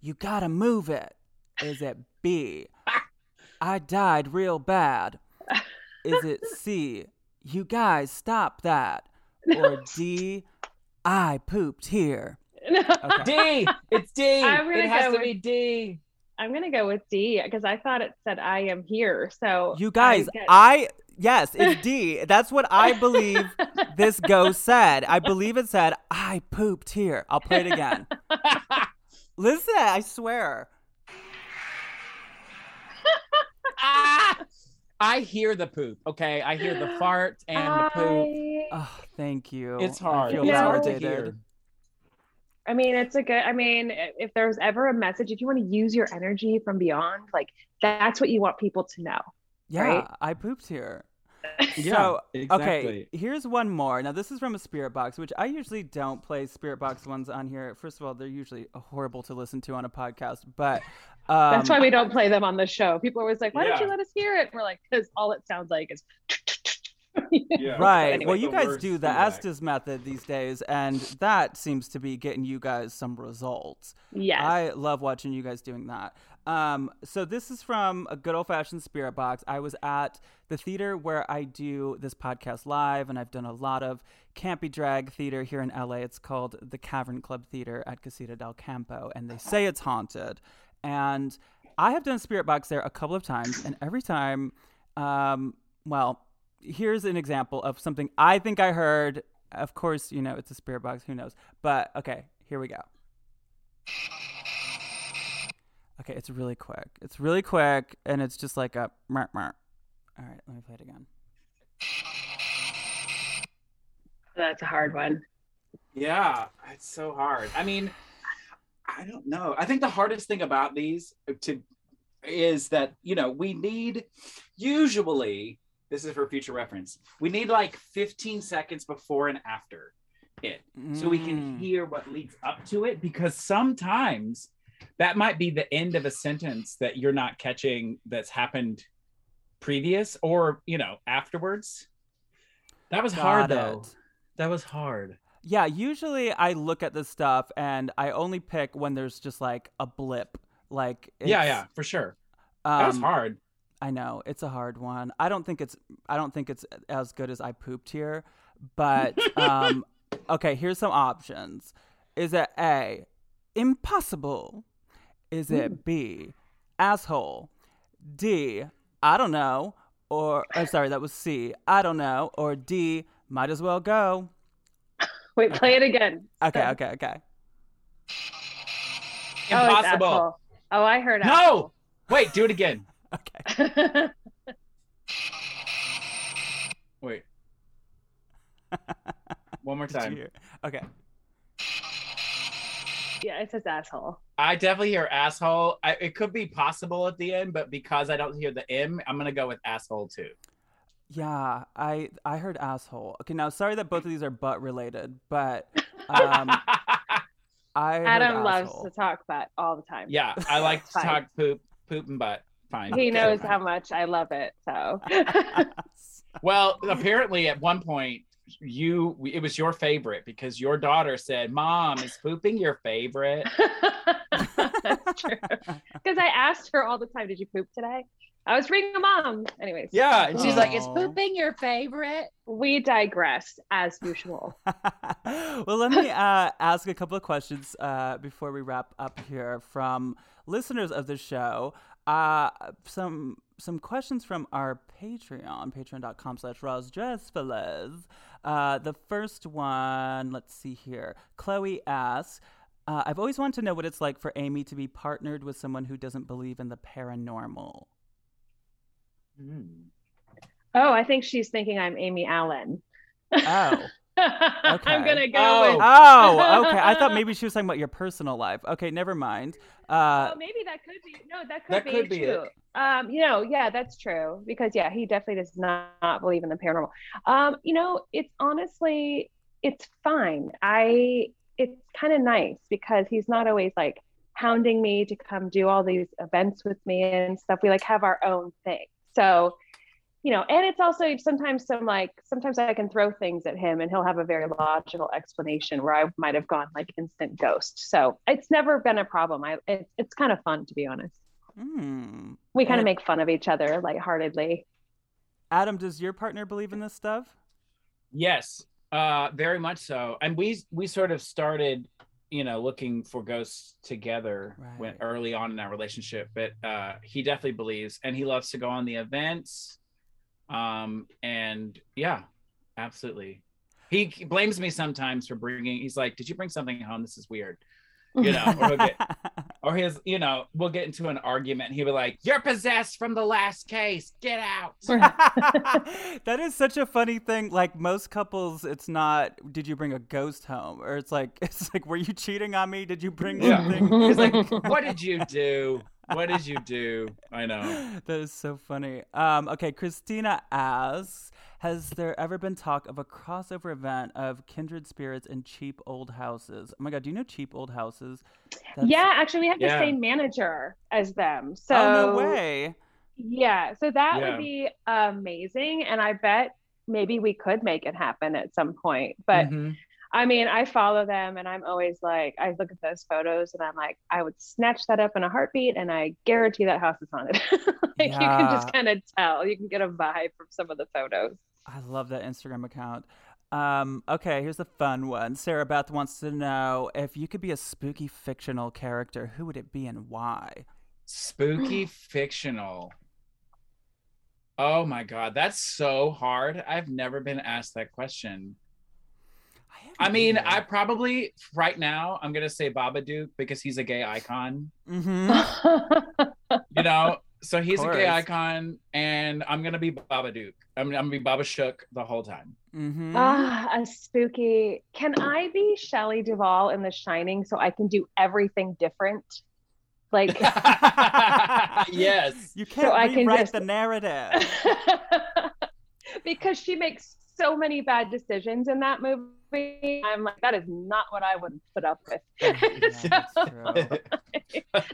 You gotta move it. Is it B? (laughs) I died real bad. Is it C? You guys stop that. Or (laughs) D? I pooped here. (laughs) Okay. D. It's D. I'm gonna it has go to with- be D. I'm gonna go with D because I thought it said I am here. So You guys, I, I yes, it's D. That's what I believe this ghost said. I believe it said, I pooped here. I'll play it again. Listen, I swear. ah! (laughs) I hear the poop. Okay, I hear the fart and the poop. Oh, thank you. It's I hard. feel It's No. hard to hear. I mean, it's a good. I mean, if there's ever a message, if you want to use your energy from beyond, like that's what you want people to know. Yeah, right? I pooped here. (laughs) Yeah, so, exactly. okay, here's one more. Now, this is from a spirit box, which I usually don't play spirit box ones on here. First of all, they're usually horrible to listen to on a podcast, but um, (laughs) That's why we don't play them on the show. People are always like, "Why don't you let us hear it?" We're like, "Because all it sounds like is." (laughs) Yeah. Right. Anyway. well, you guys do the feedback. Estes method these days, and that seems to be getting you guys some results. Yes. I love watching you guys doing that. Um, so this is from a good old fashioned spirit box. I was at the theater where I do this podcast live, and I've done a lot of campy drag theater here in LA. It's called the Cavern Club Theater at Casita del Campo, and they say it's haunted. And I have done spirit box there a couple of times, and every time, um, well, here's an example of something I think I heard. Of course, you know it's a spirit box. Who knows? But okay, here we go. Okay, it's really quick. It's really quick, and it's just like a mer mer. All right, let me play it again. That's a hard one. Yeah, it's so hard. I mean, I don't know. I think the hardest thing about these to is that you know we need usually this is for future reference. We need like 15 seconds before and after it, so we can Mm. hear what leads up to it. Because sometimes that might be the end of a sentence that you're not catching that's happened previous or you know afterwards. That was hard Got though. That was hard. Yeah, usually I look at this stuff and I only pick when there's just like a blip. Like Yeah, yeah, for sure. Um, That was hard. I know it's a hard one. I don't think it's I don't think it's as good as I pooped here, but (laughs) um, okay. Here's some options. Is it A, impossible? Is it B, asshole? D, I don't know. Or I'm sorry, that was C. I don't know. Or D, might as well go. (laughs) Wait, play it again. Okay, okay, okay. Oh, Impossible. asshole. Oh, I heard no. Wait, do it again. (laughs) Okay. Wait. (laughs) One more time. Okay. Yeah, it says asshole. I definitely hear asshole. I, it could be possible at the end, but because I don't hear the M, I'm gonna go with asshole too. Yeah, I I heard asshole. Okay, now sorry that both of these are butt related, but (laughs) um, I Adam loves asshole. to talk butt all the time. yeah, I like to (laughs) talk poop, poop and butt. Fine. He knows fine. how much I love it. So (laughs) Well, apparently at one point you it was your favorite because your daughter said, "Mom, is pooping your favorite?" (laughs) that's true. Because I asked her all the time, "Did you poop today?" I was bringing a mom. Anyways, Yeah, and she's like, "Is pooping your favorite?" we digress as usual. (laughs) well, let me uh, ask a couple of questions uh, before we wrap up here from listeners of the show. Uh, some some questions from our Patreon, patreon.com slash rozdrezfalez. Uh, the first one, let's see here. Chloe asks, uh, I've always wanted to know what it's like for Amy to be partnered with someone who doesn't believe in the paranormal. Oh, I think she's thinking I'm Amy Allen. Oh. (laughs) (laughs) I'm gonna go Oh. with. Oh, okay. I thought (laughs) maybe she was talking about your personal life. Okay, never mind. Uh, oh, maybe that could be. No, that could That be could be too. it. Um, you know, yeah, that's true because yeah, he definitely does not believe in the paranormal. Um, you know, it's honestly, it's fine. I, it's kind of nice because he's not always like hounding me to come do all these events with me and stuff. We like have our own thing. So, you know, and it's also sometimes some like sometimes I can throw things at him and he'll have a very logical explanation where I might have gone like instant ghost. So it's never been a problem. I it, it's kind of fun to be honest. hmm. We kind of make fun of each other lightheartedly. Adam, does your partner believe in this stuff? Yes, uh, very much so. And we we sort of started, you know, looking for ghosts together when early on in our relationship. But uh, he definitely believes, and he loves to go on the events. Um, and yeah, absolutely. He blames me sometimes for bringing. He's like, "Did you bring something home? This is weird." You know, or get, (laughs) or his, you know, we'll get into an argument. He'll be like, "You're possessed from the last case. Get out." (laughs) that is such a funny thing. Like most couples, it's not. Did you bring a ghost home? Or it's like (laughs) it's like, were you cheating on me? Did you bring Yeah. something? He's like, "What did you do? What did you do?" I know. (laughs) that is so funny. Um, okay, Christina asks, has there ever been talk of a crossover event of kindred spirits in cheap old houses? Oh my god, do you know cheap old houses? That's- yeah, actually, we have Yeah. the same manager as them. So Oh no way. Yeah, so that Yeah. would be amazing, and I bet maybe we could make it happen at some point. But Mhm. I mean, I follow them, and I'm always like, I look at those photos, and I'm like, I would snatch that up in a heartbeat, and I guarantee that house is haunted. (laughs) like you can just kind of tell, you can get a vibe from some of the photos. I love that Instagram account. Um, okay, here's a fun one. Sarah Beth wants to know if you could be a spooky fictional character, who would it be and why? Spooky (sighs) fictional. Oh my god, that's so hard. I've never been asked that question. I mean, I probably right now I'm gonna say Babadook because he's a gay icon. Mm-hmm. (laughs) You know, so he's a gay icon, and I'm gonna be Babadook. I'm, I'm gonna be Baba Shook the whole time. Mm-hmm. ah, a spooky. Can I be Shelley Duvall in The Shining so I can do everything different? Like. (laughs) yes. you can't I can rewrite just- the narrative. (laughs) because she makes so many bad decisions in that movie. I'm like, that is not what I would put up with. Yeah, (laughs) true.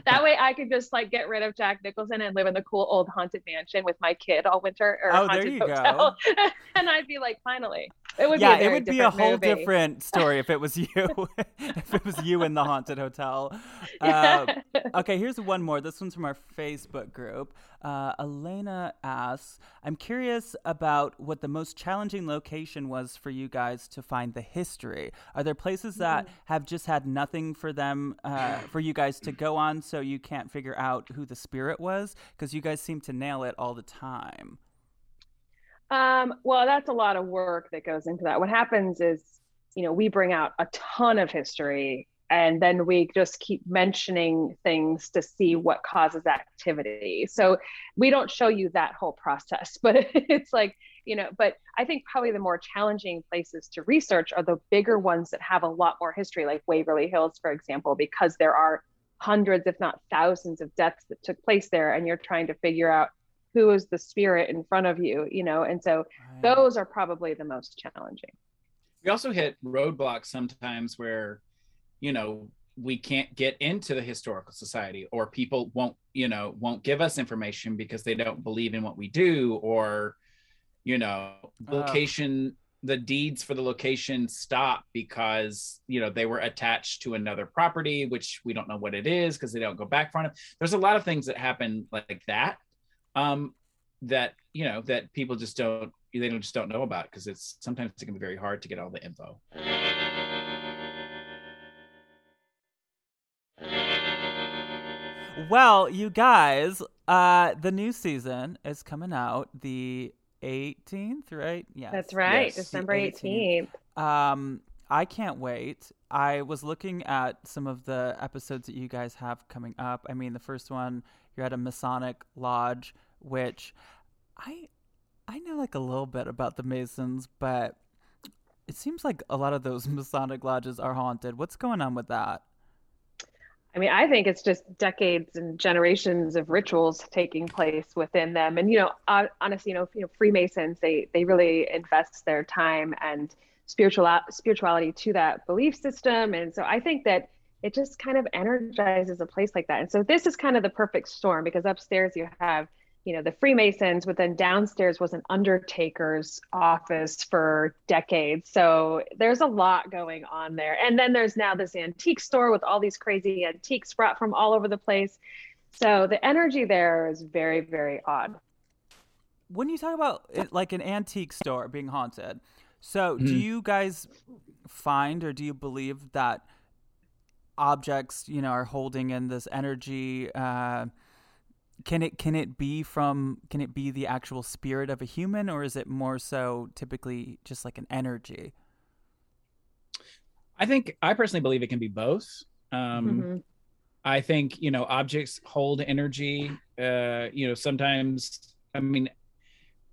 that way I could just like get rid of Jack Nicholson and live in the cool old haunted mansion with my kid all winter or Oh, there haunted you go. hotel. (laughs) and I'd be like, finally. It would yeah, be a it would be a whole movie. different story if it was you. (laughs) if it was you in the haunted hotel. Uh, (laughs) okay, here's one more. This one's from our Facebook group. Uh, Elena asks, "I'm curious about what the most challenging location was for you guys to find the history. Are there places that have just had nothing for them, uh, for you guys to go on, so you can't figure out who the spirit was? Because you guys seem to nail it all the time." Um, well, that's a lot of work that goes into that. What happens is, you know, we bring out a ton of history and then we just keep mentioning things to see what causes activity. So we don't show you that whole process, (laughs) but it's like, you know, but I think probably the more challenging places to research are the bigger ones that have a lot more history, like Waverly Hills, for example, because there are hundreds, if not thousands, of deaths that took place there, and you're trying to figure out who is the spirit in front of you, you know, and so Right. those are probably the most challenging. we also hit roadblocks sometimes where you know we can't get into the historical society or people won't you know won't give us information because they don't believe in what we do or you know the Ugh. location the deeds for the location stop because you know they were attached to another property which we don't know what it is because they don't go back far enough there's a lot of things that happen like that um that you know that people just don't they don't just don't know about because it's sometimes it can be very hard to get all the info Well, you guys, uh, the new season is coming out the 18th, right? Yeah, That's right, yes, December 18th. 18th. Um, I can't wait. I was looking at some of the episodes that you guys have coming up. I mean, the first one, you're at a Masonic lodge, which I I know like a little bit about the Masons, but it seems like a lot of those (laughs) Masonic lodges are haunted. What's going on with that? I mean, I think it's just decades and generations of rituals taking place within them. And you know, uh, honestly, you know, you know, Freemasons they they really invest their time and spiritual spirituality to that belief system. And so I think that it just kind of energizes a place like that. And so this is kind of the perfect storm because upstairs you have you know the freemasons but then downstairs was an undertaker's office for decades so there's a lot going on there and then there's now this antique store with all these crazy antiques brought from all over the place so the energy there is very very odd when you talk about it, like an antique store being haunted so mm-hmm. do you guys find or do you believe that objects you know are holding in this energy uh, can it can it be from can it be the actual spirit of a human or is it more so typically just like an energy? I think i personally believe it can be both. Um mm-hmm. i think you know objects hold energy uh you know sometimes i mean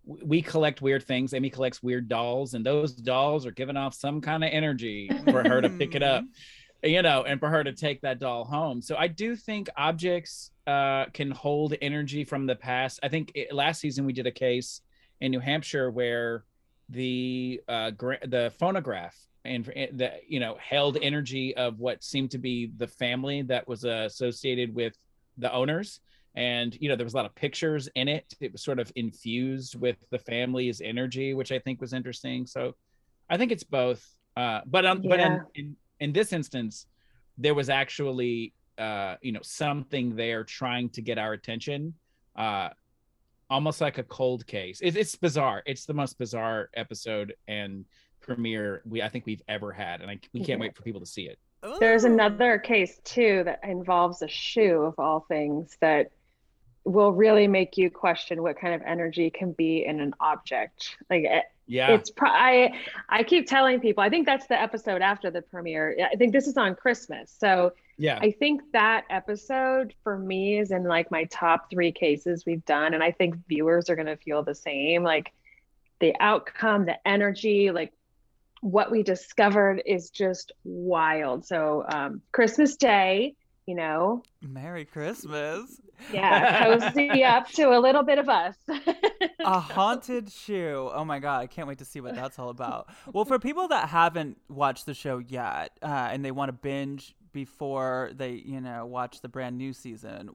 we collect weird things amy collects weird dolls and those dolls are giving off some kind of energy for her to pick it up (laughs) you know and for her to take that doll home so i do think objects uh, can hold energy from the past. I think it, last season we did a case in New Hampshire where the uh, gra- the phonograph and the you know held energy of what seemed to be the family that was uh, associated with the owners and you know there was a lot of pictures in it it was sort of infused with the family's energy which i think was interesting so i think it's both uh but um yeah. but in, in in this instance there was actually uh, you know something there trying to get our attention uh, almost like a cold case. It, it's bizarre. It's the most bizarre episode and premiere we i think we've ever had and I, we can't wait for people to see it. There's another case too that involves a shoe of all things that will really make you question what kind of energy can be in an object. Like it, yeah. It's pro- i i keep telling people i think that's the episode after the premiere. I think this is on christmas. So yeah. I think that episode for me is in like my top three cases we've done and i think viewers are going to feel the same. Like the outcome the energy like what we discovered is just wild. So um christmas day you know? Merry christmas yeah cozy up to a little bit of us. (laughs) A haunted shoe. Oh my god i can't wait to see what that's all about. Well for people that haven't watched the show yet uh, and they want to binge before they, you know, watch the brand new season,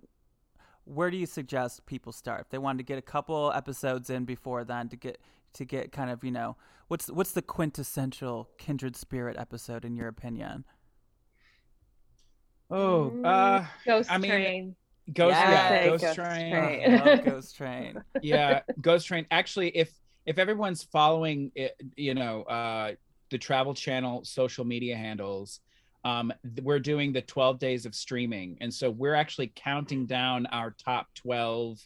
where do you suggest people start? If they wanted to get a couple episodes in before then to get to get kind of you know what's what's the quintessential kindred spirit episode in your opinion? Oh mm, uh ghost I mean, train ghost yeah, ghost, ghost, train, train. ghost train (laughs) yeah ghost train actually if if everyone's following it you know uh the travel channel social media handles um, we're doing the 12 days of streaming. And so we're actually counting down our top 12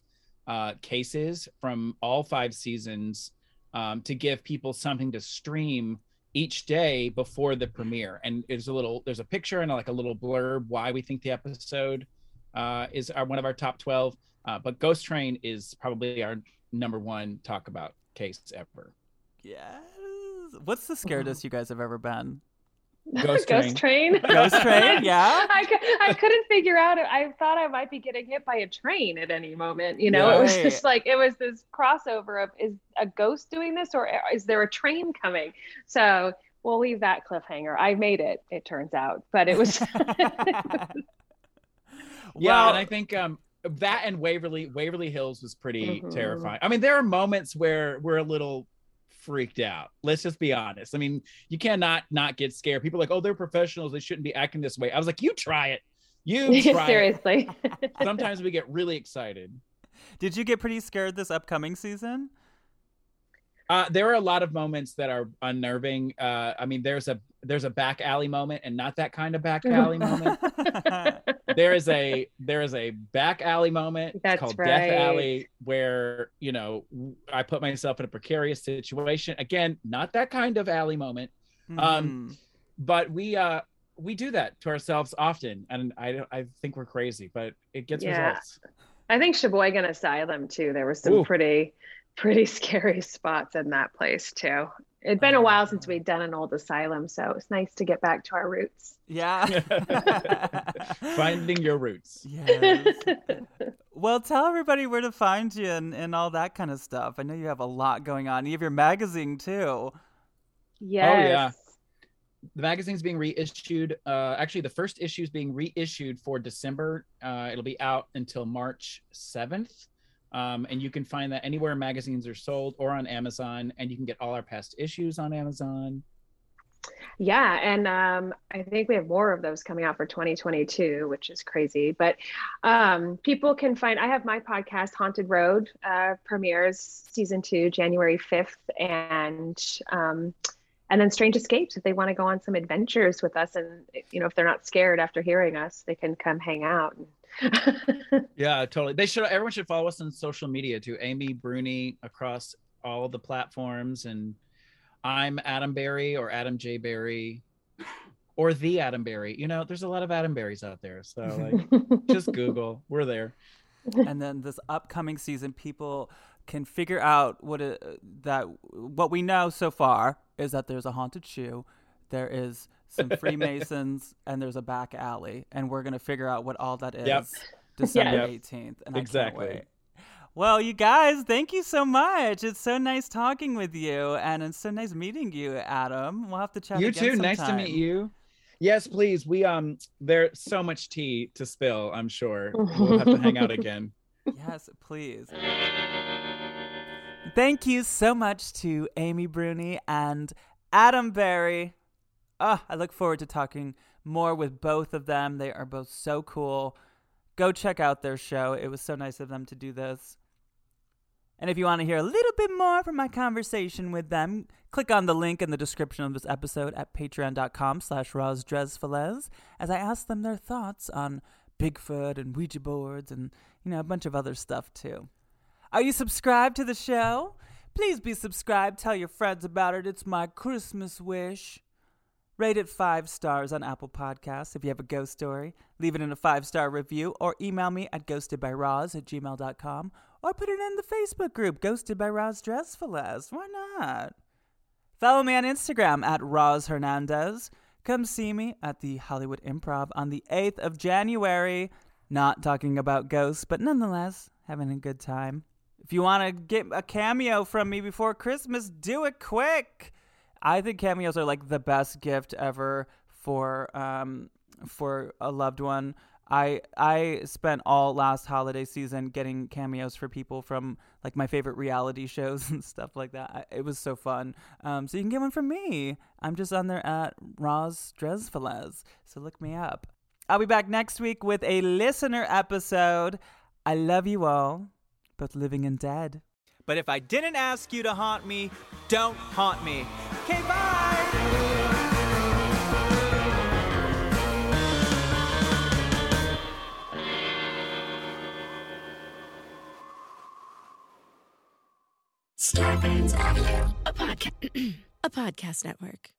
uh, cases from all five seasons um, to give people something to stream each day before the premiere. And there's a little, there's a picture and like a little blurb why we think the episode uh, is our, one of our top 12. Uh, but Ghost Train is probably our number one talk about case ever. Yes. What's the scariest you guys have ever been? (laughs) Ghost, Ghost train. train. Ghost train. (laughs) Yeah. I, I couldn't figure out. I thought I might be getting hit by a train at any moment. You know, right. it was just like it was this crossover of is a ghost doing this or is there a train coming? So we'll leave that cliffhanger. I made it. It turns out, but it was. (laughs) yeah, well, and I think um that and Waverly Waverly Hills was pretty mm-hmm. terrifying. I mean, there are moments where we're a little freaked out. Let's just be honest. I mean, you cannot not get scared. People are like, oh, they're professionals. They shouldn't be acting this way. I was like, you try it. You (laughs) try Seriously. It. Sometimes we get really excited. Did you get pretty scared this upcoming season? Uh, there are a lot of moments that are unnerving. Uh, I mean, there's a there's a back alley moment, and not that kind of back (laughs) alley moment. there is a there is a back alley moment That's called right. Death Alley, where you know I put myself in a precarious situation. Again, not that kind of alley moment. Mm-hmm. Um, but we uh we do that to ourselves often, and I I think we're crazy, but it gets yeah. results. I think Sheboygan Asylum too. There was some Ooh. pretty pretty (laughs) scary spots in that place too. It'd been a while since we'd done an old asylum, so it was nice to get back to our roots. Yeah. (laughs) Finding your roots. yes. Well, tell everybody where to find you and, and all that kind of stuff. I know you have a lot going on. You have your magazine too. Yes. Oh. yeah The magazine's being reissued. Uh, actually, the first issue is being reissued for December. Uh, it'll be out until March 7th. Um, and you can find that anywhere magazines are sold or on Amazon. And you can get all our past issues on Amazon. Yeah, and um, I think we have more of those coming out for 2022, which is crazy. But um, people can find. I have my podcast, Haunted Road, uh, premieres season two, January 5th, and um, and then Strange Escapes. If they want to go on some adventures with us, and you know, if they're not scared after hearing us, they can come hang out. (laughs) Yeah, totally. They should. Everyone should follow us on social media too. Amy Bruni across all the platforms, and I'm Adam Berry or Adam J Berry, or the Adam Berry. You know, there's a lot of Adam Berries out there, so like, (laughs) just Google. We're there. and then this upcoming season, people can figure out what it, that what we know so far is that there's a haunted shoe, there is some Freemasons, (laughs) and there's a back alley, and we're gonna figure out what all that is. Yep. December eighteenth, and Exactly. I can't wait. Well, you guys, thank you so much. It's so nice talking with you, and it's so nice meeting you, Adam. We'll have to chat. you too. Nice to meet you. Yes, please. We um, there's so much tea to spill. I'm sure we'll have to hang out (laughs) again. Yes, please. Thank you so much to Amy Bruni and Adam Berry. Ah, I look forward to talking more with both of them. They are both so cool. Go check out their show. It was so nice of them to do this. And if you want to hear a little bit more from my conversation with them, click on the link in the description of this episode at patreon.com slash rozdrezfalez as I ask them their thoughts on Bigfoot and Ouija boards and, you know, a bunch of other stuff too. Are you subscribed to the show? Please be subscribed. Tell your friends about it. It's my Christmas wish. Rate it five stars on Apple Podcasts if you have a ghost story. Leave it in a five star review or email me at ghostedbyroz at gmail.com or put it in the Facebook group Ghosted by Roz Drezfalez. Why not? Follow me on Instagram at Roz Hernandez. Come see me at the Hollywood Improv on the 8th of January. Not talking about ghosts, but nonetheless having a good time. If you want to get a cameo from me before Christmas, do it quick. I think cameos are like the best gift ever for um for a loved one. I I spent all last holiday season getting cameos for people from like my favorite reality (laughs) shows and stuff like that. I, it was so fun. Um, so you can get one from me. I'm just on there at Roz Drezfalez. So look me up. I'll be back next week with a listener episode. I love you all, both living and dead. But if I didn't ask you to haunt me, don't haunt me. Okay, bye. Starburns Audio, a podcast, (clears throat) a podcast network.